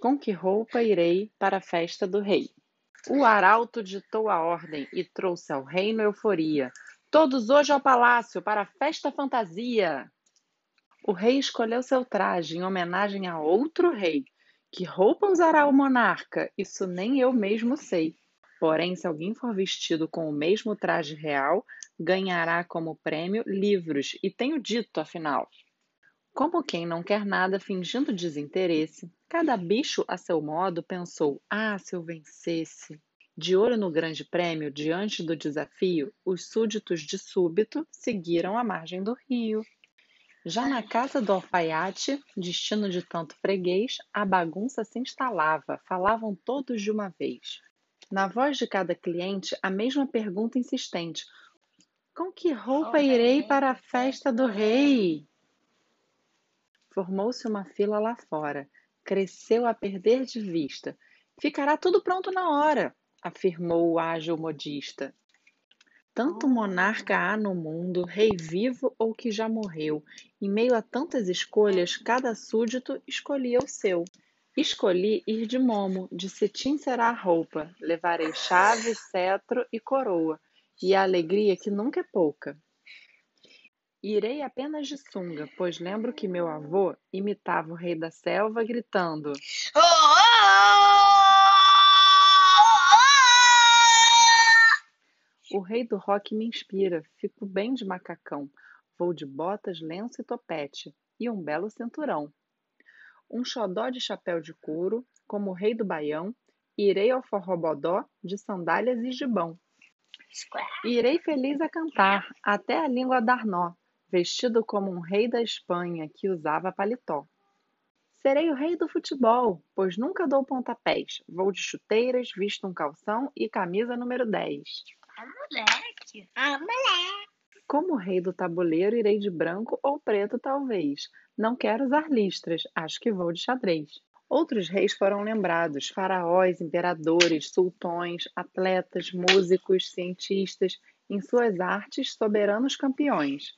Com que roupa irei para a festa do rei? O arauto ditou a ordem e trouxe ao reino euforia. Todos hoje ao palácio para a festa fantasia. O rei escolheu seu traje em homenagem a outro rei. Que roupa usará o monarca? Isso nem eu mesmo sei. Porém, se alguém for vestido com o mesmo traje real, ganhará como prêmio livros, e tenho dito, afinal. Como quem não quer nada, fingindo desinteresse, cada bicho a seu modo pensou: Ah, se eu vencesse! De olho no grande prêmio, diante do desafio, os súditos de súbito seguiram a margem do rio. Já na casa do alfaiate, destino de tanto freguês, a bagunça se instalava, falavam todos de uma vez. Na voz de cada cliente, a mesma pergunta insistente: Com que roupa irei para a festa do rei? Formou-se uma fila lá fora, cresceu a perder de vista. Ficará tudo pronto na hora afirmou o ágil modista. Tanto monarca há no mundo, rei vivo ou que já morreu. Em meio a tantas escolhas, cada súdito escolhia o seu. Escolhi ir de momo, de cetim será a roupa. Levarei chave, cetro e coroa, e a alegria que nunca é pouca. Irei apenas de sunga, pois lembro que meu avô imitava o rei da selva gritando: oh, oh, oh! O rei do rock me inspira, fico bem de macacão. Vou de botas, lenço e topete, e um belo cinturão. Um xodó de chapéu de couro, como o rei do baião, irei ao forrobodó de sandálias e gibão. Irei feliz a cantar, até a língua dar nó, vestido como um rei da Espanha que usava paletó. Serei o rei do futebol, pois nunca dou pontapés. Vou de chuteiras, visto um calção e camisa número 10. A moleque. A moleque. Como rei do tabuleiro, irei de branco ou preto, talvez. Não quero usar listras, acho que vou de xadrez. Outros reis foram lembrados: faraós, imperadores, sultões, atletas, músicos, cientistas, em suas artes, soberanos campeões.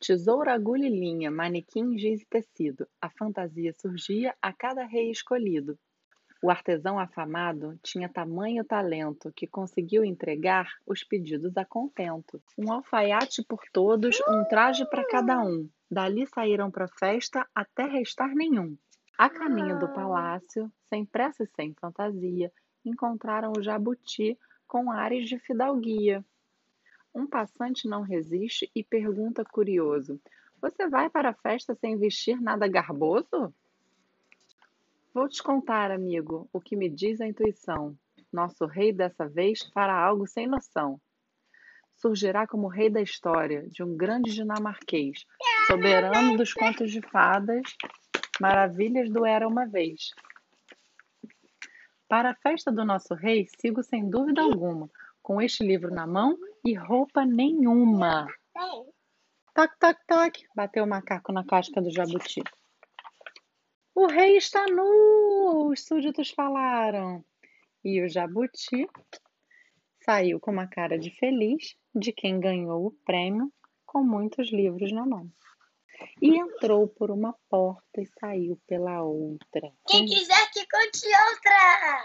Tesouro, agulha e linha, manequim, giz e tecido, a fantasia surgia a cada rei escolhido. O artesão afamado tinha tamanho talento que conseguiu entregar os pedidos a contento. Um alfaiate por todos, um traje para cada um. Dali saíram para festa até restar nenhum. A caminho do palácio, sem pressa e sem fantasia, encontraram o jabuti com ares de fidalguia. Um passante não resiste e pergunta curioso: Você vai para a festa sem vestir nada garboso? Vou te contar, amigo, o que me diz a intuição. Nosso rei dessa vez fará algo sem noção. Surgirá como rei da história de um grande dinamarquês, soberano dos contos de fadas, maravilhas do Era uma vez. Para a festa do nosso rei, sigo sem dúvida alguma, com este livro na mão e roupa nenhuma. Toc, toc, toc, bateu o macaco na casca do jabuti. O rei está nu, os súditos falaram. E o jabuti saiu com uma cara de feliz de quem ganhou o prêmio com muitos livros na mão. E entrou por uma porta e saiu pela outra. Quem quiser que conte outra!